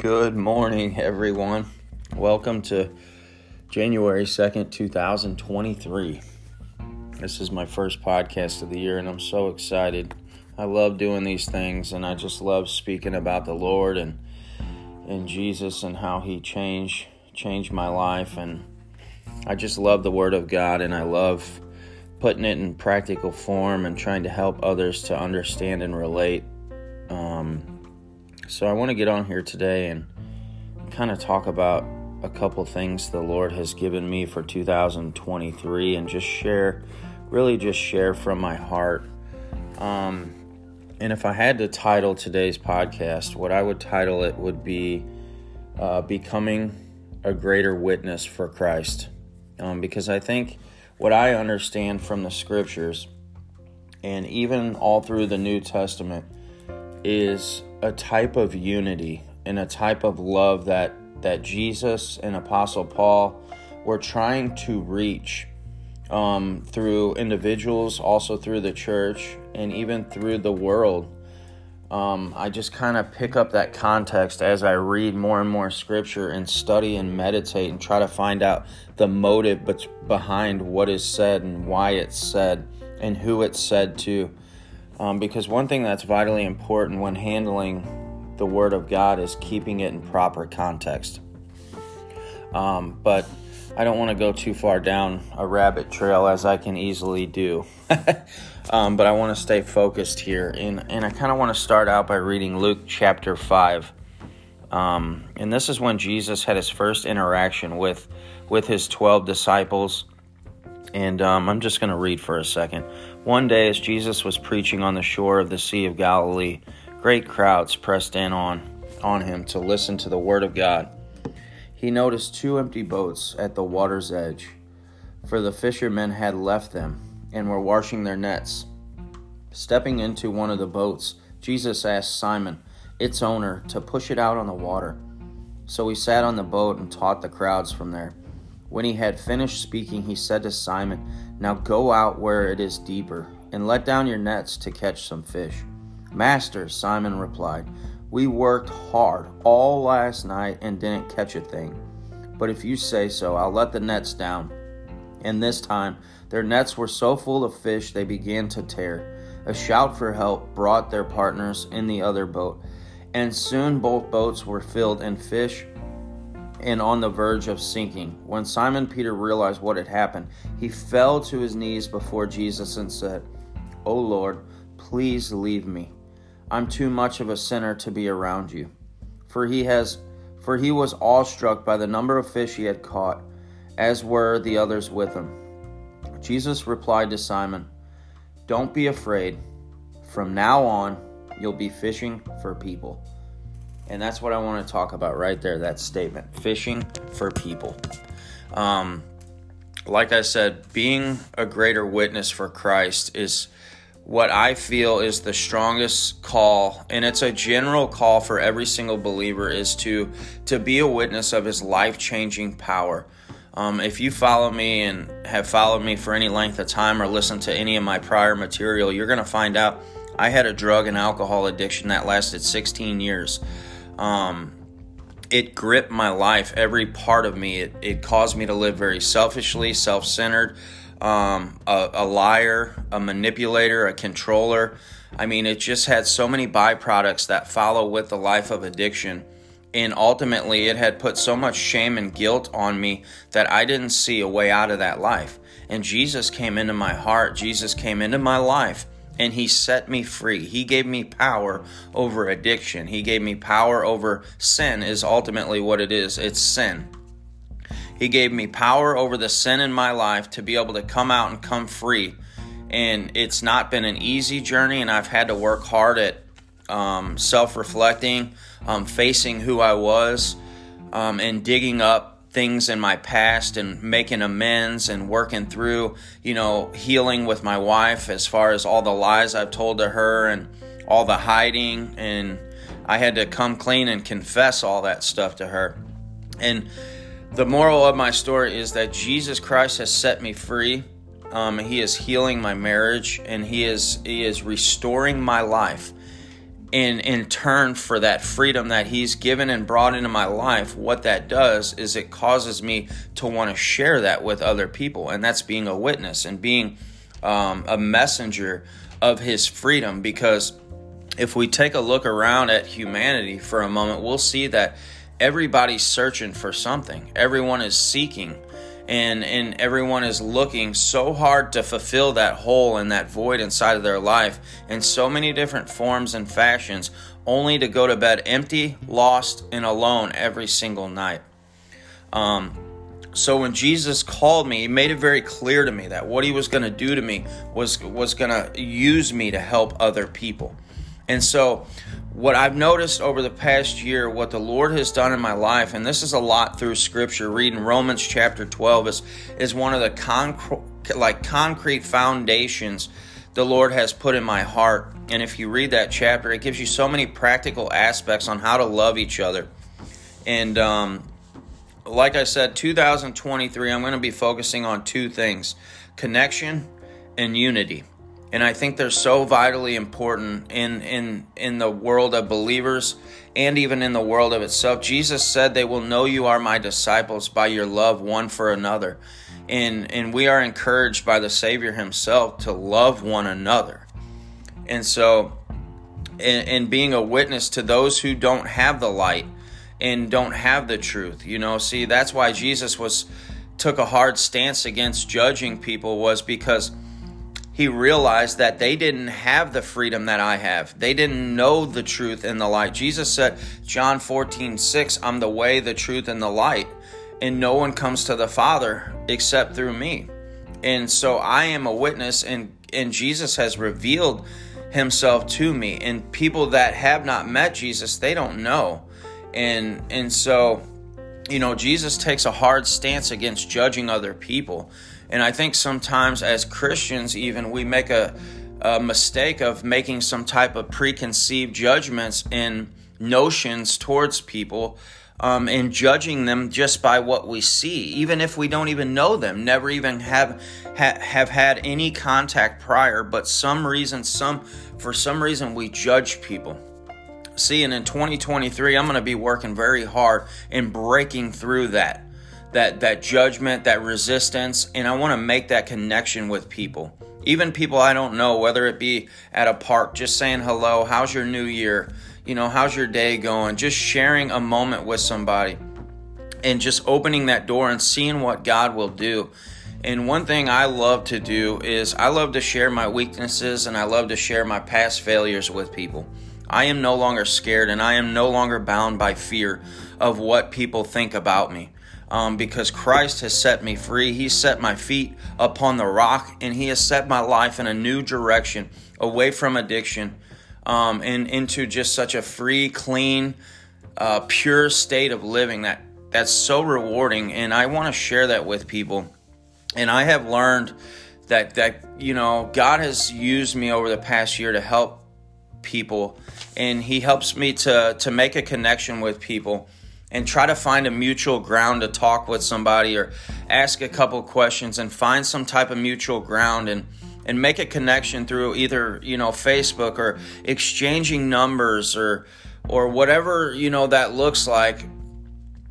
Good morning, everyone. Welcome to January 2nd, 2023. This is my first podcast of the year, and I'm so excited. I love doing these things, and I just love speaking about the Lord and and Jesus and how He changed changed my life, and I just love the Word of God, and I love putting it in practical form and trying to help others to understand and relate. Um, so I want to get on here today and kind of talk about a couple things the Lord has given me for 2023 and just share, really just share from my heart. Um, and if I had to title today's podcast, what I would title it would be uh, Becoming a Greater Witness for Christ. Um, because I think what I understand from the scriptures and even all through the New Testament is a type of unity and a type of love that that Jesus and Apostle Paul were trying to reach um, through individuals, also through the church, and even through the world. Um, I just kind of pick up that context as I read more and more scripture and study and meditate and try to find out the motive behind what is said and why it's said and who it's said to. Um, because one thing that's vitally important when handling the Word of God is keeping it in proper context. Um, but I don't want to go too far down a rabbit trail as I can easily do. um, but I want to stay focused here. And, and I kind of want to start out by reading Luke chapter 5. Um, and this is when Jesus had his first interaction with, with his 12 disciples. And um, I'm just going to read for a second. One day, as Jesus was preaching on the shore of the Sea of Galilee, great crowds pressed in on, on him to listen to the Word of God. He noticed two empty boats at the water's edge, for the fishermen had left them and were washing their nets. Stepping into one of the boats, Jesus asked Simon, its owner, to push it out on the water. So he sat on the boat and taught the crowds from there. When he had finished speaking, he said to Simon, Now go out where it is deeper, and let down your nets to catch some fish. Master, Simon replied, We worked hard all last night and didn't catch a thing. But if you say so, I'll let the nets down. And this time, their nets were so full of fish they began to tear. A shout for help brought their partners in the other boat, and soon both boats were filled and fish and on the verge of sinking. When Simon Peter realized what had happened, he fell to his knees before Jesus and said, O Lord, please leave me. I'm too much of a sinner to be around you. For he has for he was awestruck by the number of fish he had caught, as were the others with him. Jesus replied to Simon, Don't be afraid. From now on, you'll be fishing for people. And that's what I want to talk about right there that statement fishing for people. Um, like I said, being a greater witness for Christ is what I feel is the strongest call, and it's a general call for every single believer is to to be a witness of His life changing power. Um, if you follow me and have followed me for any length of time or listened to any of my prior material, you're going to find out I had a drug and alcohol addiction that lasted 16 years um, it gripped my life, every part of me. It, it caused me to live very selfishly, self centered, um, a, a liar, a manipulator, a controller. I mean, it just had so many byproducts that follow with the life of addiction. And ultimately, it had put so much shame and guilt on me that I didn't see a way out of that life. And Jesus came into my heart, Jesus came into my life and he set me free. He gave me power over addiction. He gave me power over sin, is ultimately what it is it's sin. He gave me power over the sin in my life to be able to come out and come free. And it's not been an easy journey, and I've had to work hard at um, self reflecting, um, facing who I was, um, and digging up things in my past and making amends and working through, you know, healing with my wife as far as all the lies I've told to her and all the hiding. And I had to come clean and confess all that stuff to her. And the moral of my story is that Jesus Christ has set me free. Um, he is healing my marriage and he is he is restoring my life in in turn for that freedom that he's given and brought into my life what that does is it causes me to want to share that with other people and that's being a witness and being um, a messenger of his freedom because if we take a look around at humanity for a moment we'll see that everybody's searching for something. Everyone is seeking and and everyone is looking so hard to fulfill that hole and that void inside of their life in so many different forms and fashions only to go to bed empty lost and alone every single night um, so when Jesus called me, he made it very clear to me that what he was going to do to me was was going to use me to help other people. And so what I've noticed over the past year, what the Lord has done in my life, and this is a lot through Scripture. Reading Romans chapter twelve is is one of the concrete, like concrete foundations the Lord has put in my heart. And if you read that chapter, it gives you so many practical aspects on how to love each other. And um, like I said, 2023, I'm going to be focusing on two things: connection and unity and I think they're so vitally important in in in the world of believers and even in the world of itself. Jesus said, "They will know you are my disciples by your love one for another." And and we are encouraged by the Savior himself to love one another. And so and, and being a witness to those who don't have the light and don't have the truth. You know, see, that's why Jesus was took a hard stance against judging people was because he realized that they didn't have the freedom that I have. They didn't know the truth and the light. Jesus said, John 14, 6, I'm the way, the truth, and the light. And no one comes to the Father except through me. And so I am a witness, and, and Jesus has revealed himself to me. And people that have not met Jesus, they don't know. And and so, you know, Jesus takes a hard stance against judging other people and I think sometimes as Christians, even, we make a, a mistake of making some type of preconceived judgments and notions towards people um, and judging them just by what we see, even if we don't even know them, never even have ha- have had any contact prior. But some reason, some for some reason, we judge people. See, and in 2023, I'm going to be working very hard in breaking through that that that judgment, that resistance, and I want to make that connection with people. Even people I don't know, whether it be at a park, just saying hello, how's your new year? You know, how's your day going? Just sharing a moment with somebody and just opening that door and seeing what God will do. And one thing I love to do is I love to share my weaknesses and I love to share my past failures with people. I am no longer scared and I am no longer bound by fear of what people think about me um, because Christ has set me free. He set my feet upon the rock and He has set my life in a new direction away from addiction um, and into just such a free, clean, uh, pure state of living that that's so rewarding. And I want to share that with people. And I have learned that that you know God has used me over the past year to help people, and He helps me to to make a connection with people and try to find a mutual ground to talk with somebody or ask a couple questions and find some type of mutual ground and and make a connection through either you know Facebook or exchanging numbers or or whatever you know that looks like.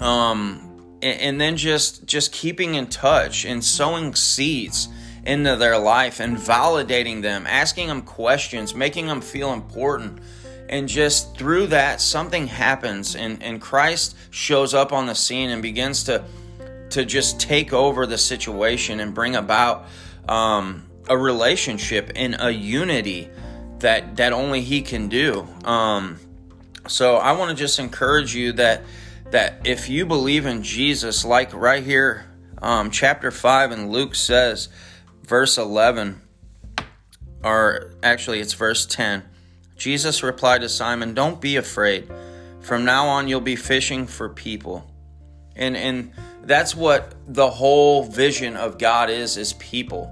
Um and, and then just just keeping in touch and sowing seeds into their life and validating them asking them questions making them feel important and just through that something happens and, and christ shows up on the scene and begins to to just take over the situation and bring about um, a relationship and a unity that that only he can do. Um, so i want to just encourage you that that if you believe in jesus like right here um, chapter 5 and luke says verse 11 or actually it's verse 10 Jesus replied to Simon, Don't be afraid. From now on, you'll be fishing for people. And, and that's what the whole vision of God is, is people.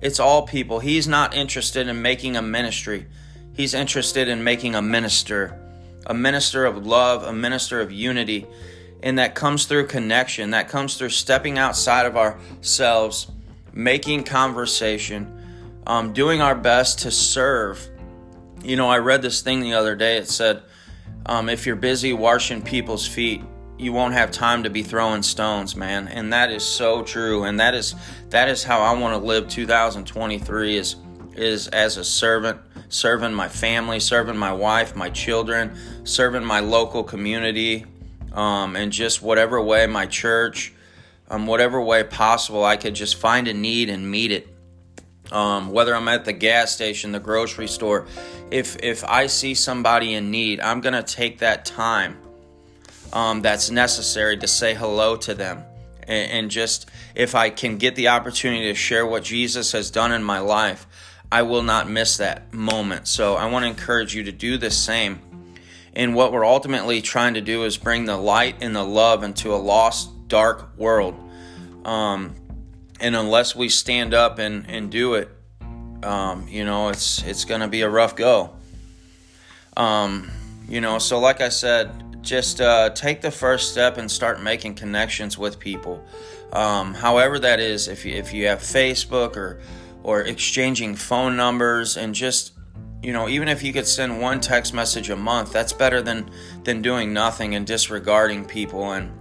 It's all people. He's not interested in making a ministry. He's interested in making a minister, a minister of love, a minister of unity. And that comes through connection, that comes through stepping outside of ourselves, making conversation, um, doing our best to serve you know, I read this thing the other day. It said, um, if you're busy washing people's feet, you won't have time to be throwing stones, man. And that is so true. And that is that is how I want to live 2023 is is as a servant, serving my family, serving my wife, my children, serving my local community, um, and just whatever way my church, um, whatever way possible, I could just find a need and meet it. Um, whether I'm at the gas station, the grocery store, if if I see somebody in need, I'm gonna take that time um, that's necessary to say hello to them, and, and just if I can get the opportunity to share what Jesus has done in my life, I will not miss that moment. So I want to encourage you to do the same. And what we're ultimately trying to do is bring the light and the love into a lost, dark world. Um, and unless we stand up and, and do it, um, you know, it's it's going to be a rough go. Um, you know, so like I said, just uh, take the first step and start making connections with people. Um, however that is, if you, if you have Facebook or or exchanging phone numbers and just you know even if you could send one text message a month that's better than than doing nothing and disregarding people and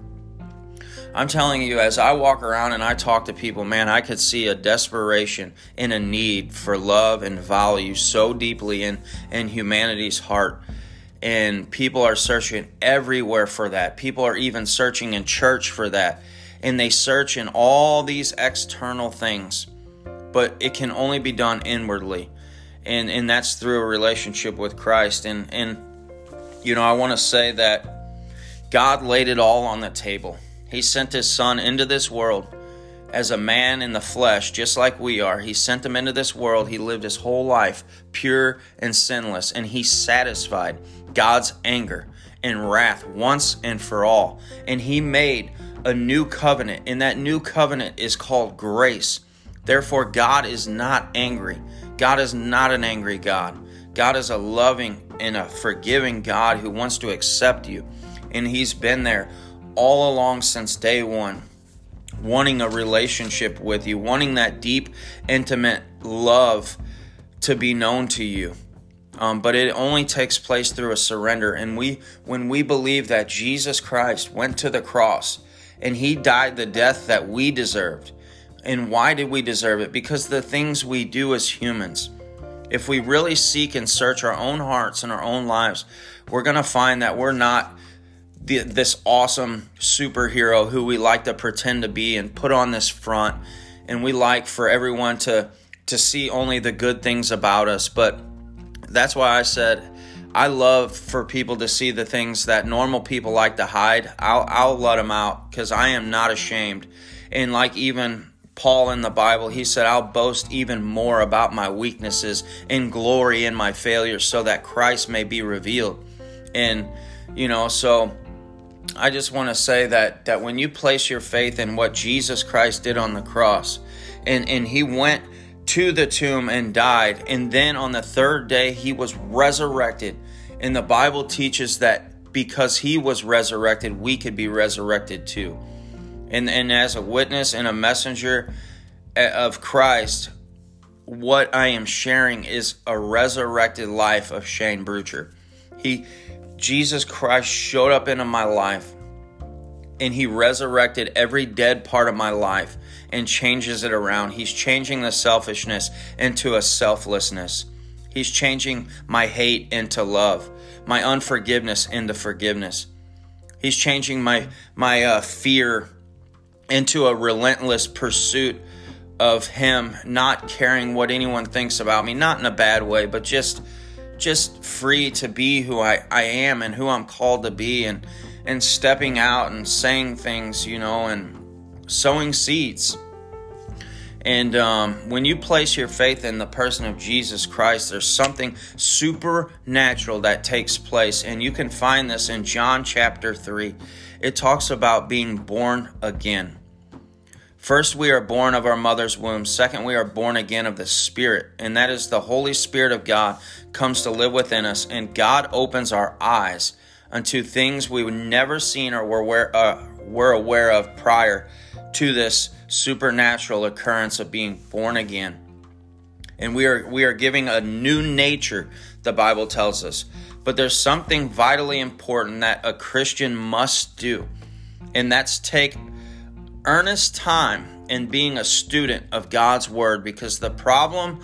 I'm telling you, as I walk around and I talk to people, man, I could see a desperation and a need for love and value so deeply in, in humanity's heart. And people are searching everywhere for that. People are even searching in church for that. And they search in all these external things. But it can only be done inwardly. And and that's through a relationship with Christ. And and you know, I want to say that God laid it all on the table. He sent his son into this world as a man in the flesh, just like we are. He sent him into this world. He lived his whole life pure and sinless, and he satisfied God's anger and wrath once and for all. And he made a new covenant, and that new covenant is called grace. Therefore, God is not angry. God is not an angry God. God is a loving and a forgiving God who wants to accept you. And He's been there all along since day one, wanting a relationship with you, wanting that deep, intimate love to be known to you. Um, but it only takes place through a surrender. And we, when we believe that Jesus Christ went to the cross and He died the death that we deserved. And why did we deserve it? Because the things we do as humans, if we really seek and search our own hearts and our own lives, we're going to find that we're not the, this awesome superhero who we like to pretend to be and put on this front. And we like for everyone to to see only the good things about us. But that's why I said I love for people to see the things that normal people like to hide. I'll I'll let them out cuz I am not ashamed. And like even Paul in the Bible, he said, I'll boast even more about my weaknesses and glory in my failures so that Christ may be revealed. And, you know, so I just want to say that that when you place your faith in what Jesus Christ did on the cross, and and he went to the tomb and died, and then on the third day he was resurrected, and the Bible teaches that because he was resurrected, we could be resurrected too. And and as a witness and a messenger eh, of Christ, what I am sharing is a resurrected life of Shane Brucher. He Jesus Christ showed up into my life and he resurrected every dead part of my life and changes it around. He's changing the selfishness into a selflessness. He's changing my hate into love, my unforgiveness into forgiveness. He's changing my my uh, fear into a relentless pursuit of him, not caring what anyone thinks about me, not in a bad way, but just just free to be who I, I am and who I'm called to be and and stepping out and saying things, you know, and sowing seeds. And um, when you place your faith in the person of Jesus Christ, there's something supernatural that takes place. And you can find this in John chapter 3. It talks about being born again. First, we are born of our mother's womb. Second, we are born again of the Spirit, and that is the Holy Spirit of God comes to live within us, and God opens our eyes unto things we would never seen or were aware, uh, were aware of prior to this supernatural occurrence of being born again. and we are we are giving a new nature, the Bible tells us. But there's something vitally important that a Christian must do, and that's take earnest time in being a student of God's Word because the problem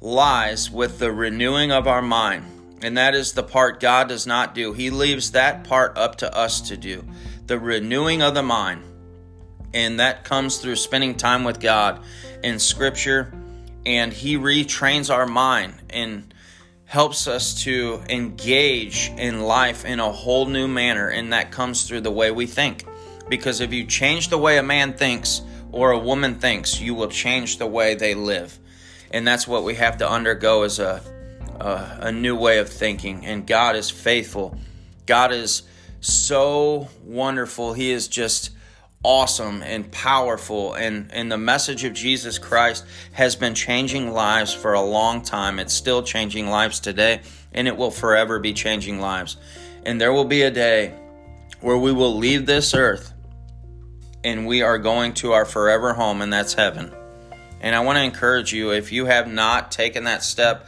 lies with the renewing of our mind. And that is the part God does not do. He leaves that part up to us to do the renewing of the mind. And that comes through spending time with God in Scripture. And He retrains our mind and helps us to engage in life in a whole new manner. And that comes through the way we think. Because if you change the way a man thinks or a woman thinks, you will change the way they live. And that's what we have to undergo as a, a, a new way of thinking. And God is faithful. God is so wonderful. He is just awesome and powerful and and the message of Jesus Christ has been changing lives for a long time. It's still changing lives today and it will forever be changing lives. And there will be a day where we will leave this earth and we are going to our forever home, and that's heaven. And I want to encourage you if you have not taken that step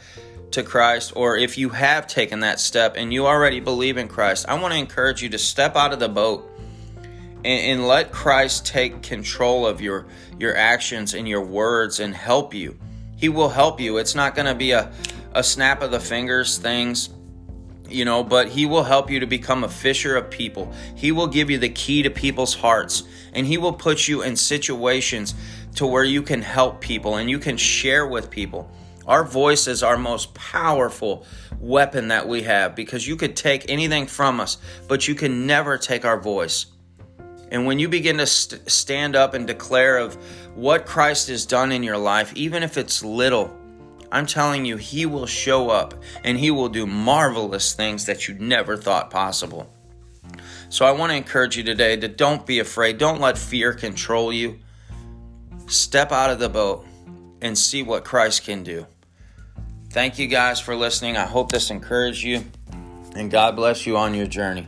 to Christ, or if you have taken that step and you already believe in Christ, I want to encourage you to step out of the boat and, and let Christ take control of your, your actions and your words and help you. He will help you. It's not going to be a, a snap of the fingers things you know, but He will help you to become a fisher of people. He will give you the key to people's hearts, and He will put you in situations to where you can help people and you can share with people. Our voice is our most powerful weapon that we have because you could take anything from us, but you can never take our voice. And when you begin to st- stand up and declare of what Christ has done in your life, even if it's little, I'm telling you, He will show up and He will do marvelous things that you never thought possible. So I want to encourage you today to don't be afraid. Don't let fear control you. Step out of the boat and see what Christ can do. Thank you guys for listening. I hope this encouraged you. And God bless you on your journey.